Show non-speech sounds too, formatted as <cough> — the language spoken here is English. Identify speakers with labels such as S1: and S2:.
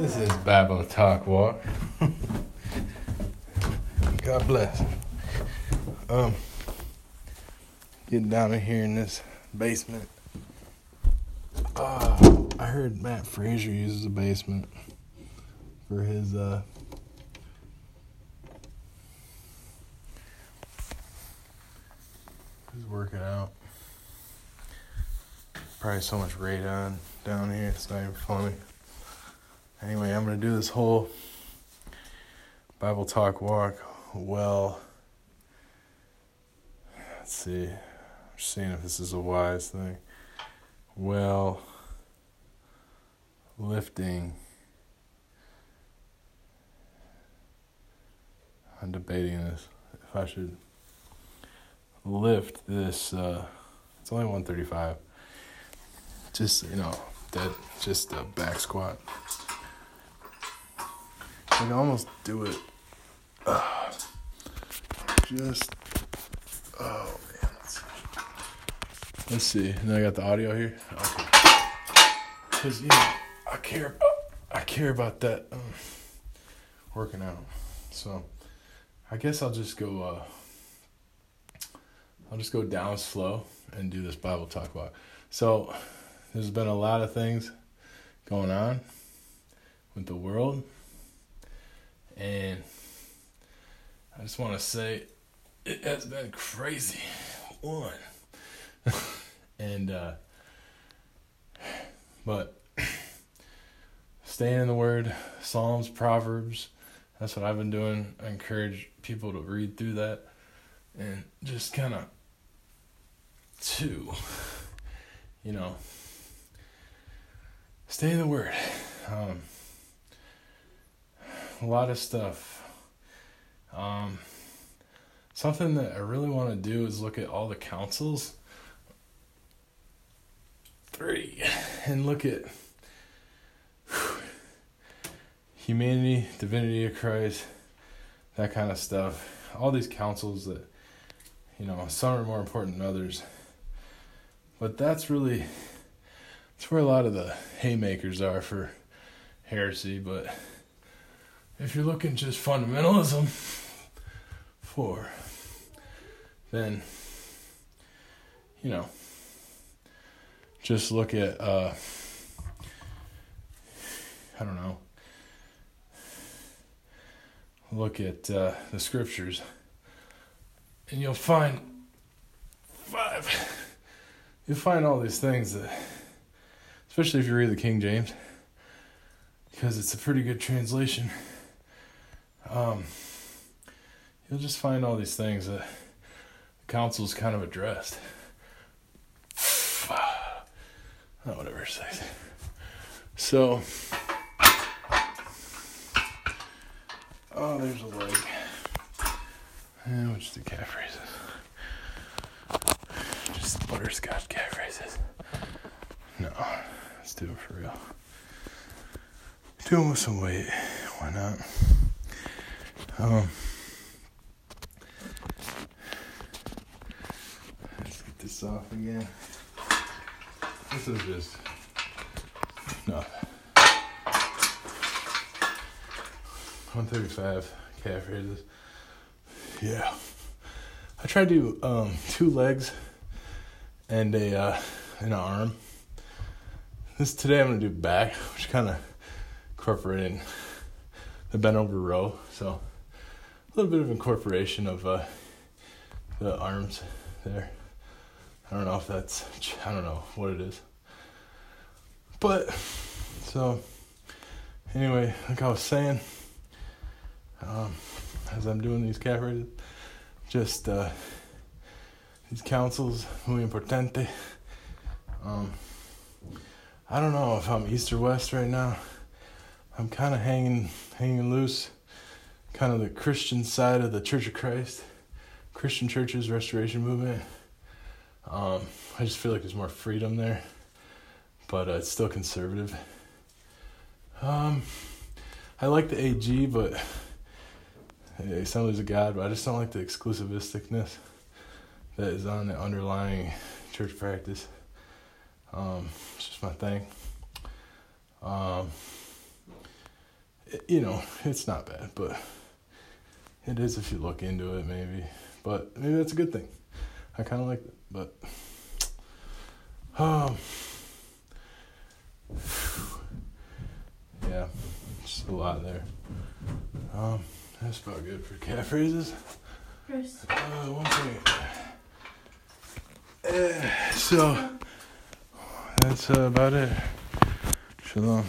S1: This is Bible Talk Walk. <laughs> God bless. Um, getting down in here in this basement. Uh, I heard Matt Frazier uses a basement for his uh his working out. Probably so much radon down here, it's not even funny. Anyway, I'm gonna do this whole Bible talk walk well. Let's see. I'm seeing if this is a wise thing. Well lifting. I'm debating this. If I should lift this uh it's only 135. Just you know, that just a back squat. I can almost do it. Uh, <sighs> just. Oh man. Let's see. Let's see. And I got the audio here. Okay. Cause you know I care. I care about that um, working out. So I guess I'll just go. Uh, I'll just go down slow and do this Bible talk walk. So there's been a lot of things going on with the world and I just want to say it has been crazy. One. <laughs> and, uh, but staying in the Word, Psalms, Proverbs, that's what I've been doing. I encourage people to read through that and just kind of, two, you know, stay in the Word. Um, a lot of stuff. Um, something that I really want to do is look at all the councils. Three. And look at whew, humanity, divinity of Christ, that kind of stuff. All these councils that, you know, some are more important than others. But that's really, that's where a lot of the haymakers are for heresy, but if you're looking just fundamentalism for, then, you know, just look at, uh, I don't know, look at uh, the scriptures, and you'll find five, you'll find all these things that, especially if you read the King James, because it's a pretty good translation um, you'll just find all these things that the council's kind of addressed. <sighs> Oh, whatever it says. So, oh, there's a leg. And which the calf raises. Just butterscotch calf raises. No, let's do it for real. Do it with some weight. Why not? Um, let's get this off again. This is just no. 135 calf raises. Yeah. I tried to do um, two legs and a uh, an arm. This today I'm gonna do back, which kind of incorporating the bent over row. So little bit of incorporation of uh, the arms there. I don't know if that's, I don't know what it is. But, so, anyway, like I was saying, um, as I'm doing these calf raises, just uh, these councils, muy importante. Um, I don't know if I'm east or west right now. I'm kind of hanging, hanging loose kind of the Christian side of the Church of Christ, Christian churches, Restoration Movement. Um, I just feel like there's more freedom there, but uh, it's still conservative. Um, I like the AG, but hey, Assemblies of God, but I just don't like the exclusivisticness that is on the underlying church practice. Um, it's just my thing. Um, it- you know, it's not bad, but it is if you look into it, maybe. But maybe that's a good thing. I kind of like it, but um, <sighs> yeah, just a lot there. Um, that's about good for cat phrases.
S2: Chris.
S1: Uh, one second. Uh, so that's uh, about it. Shalom.